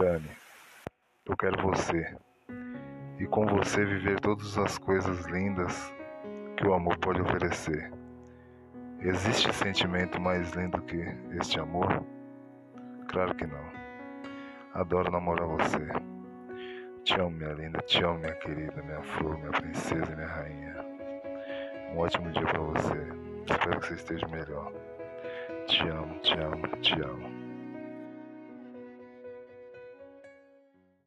Dani, eu quero você. E com você viver todas as coisas lindas que o amor pode oferecer. Existe sentimento mais lindo que este amor? Claro que não. Adoro namorar você. Te amo, minha linda, te amo, minha querida, minha flor, minha princesa e minha rainha. Um ótimo dia para você. Espero que você esteja melhor. Te amo, te amo, te amo.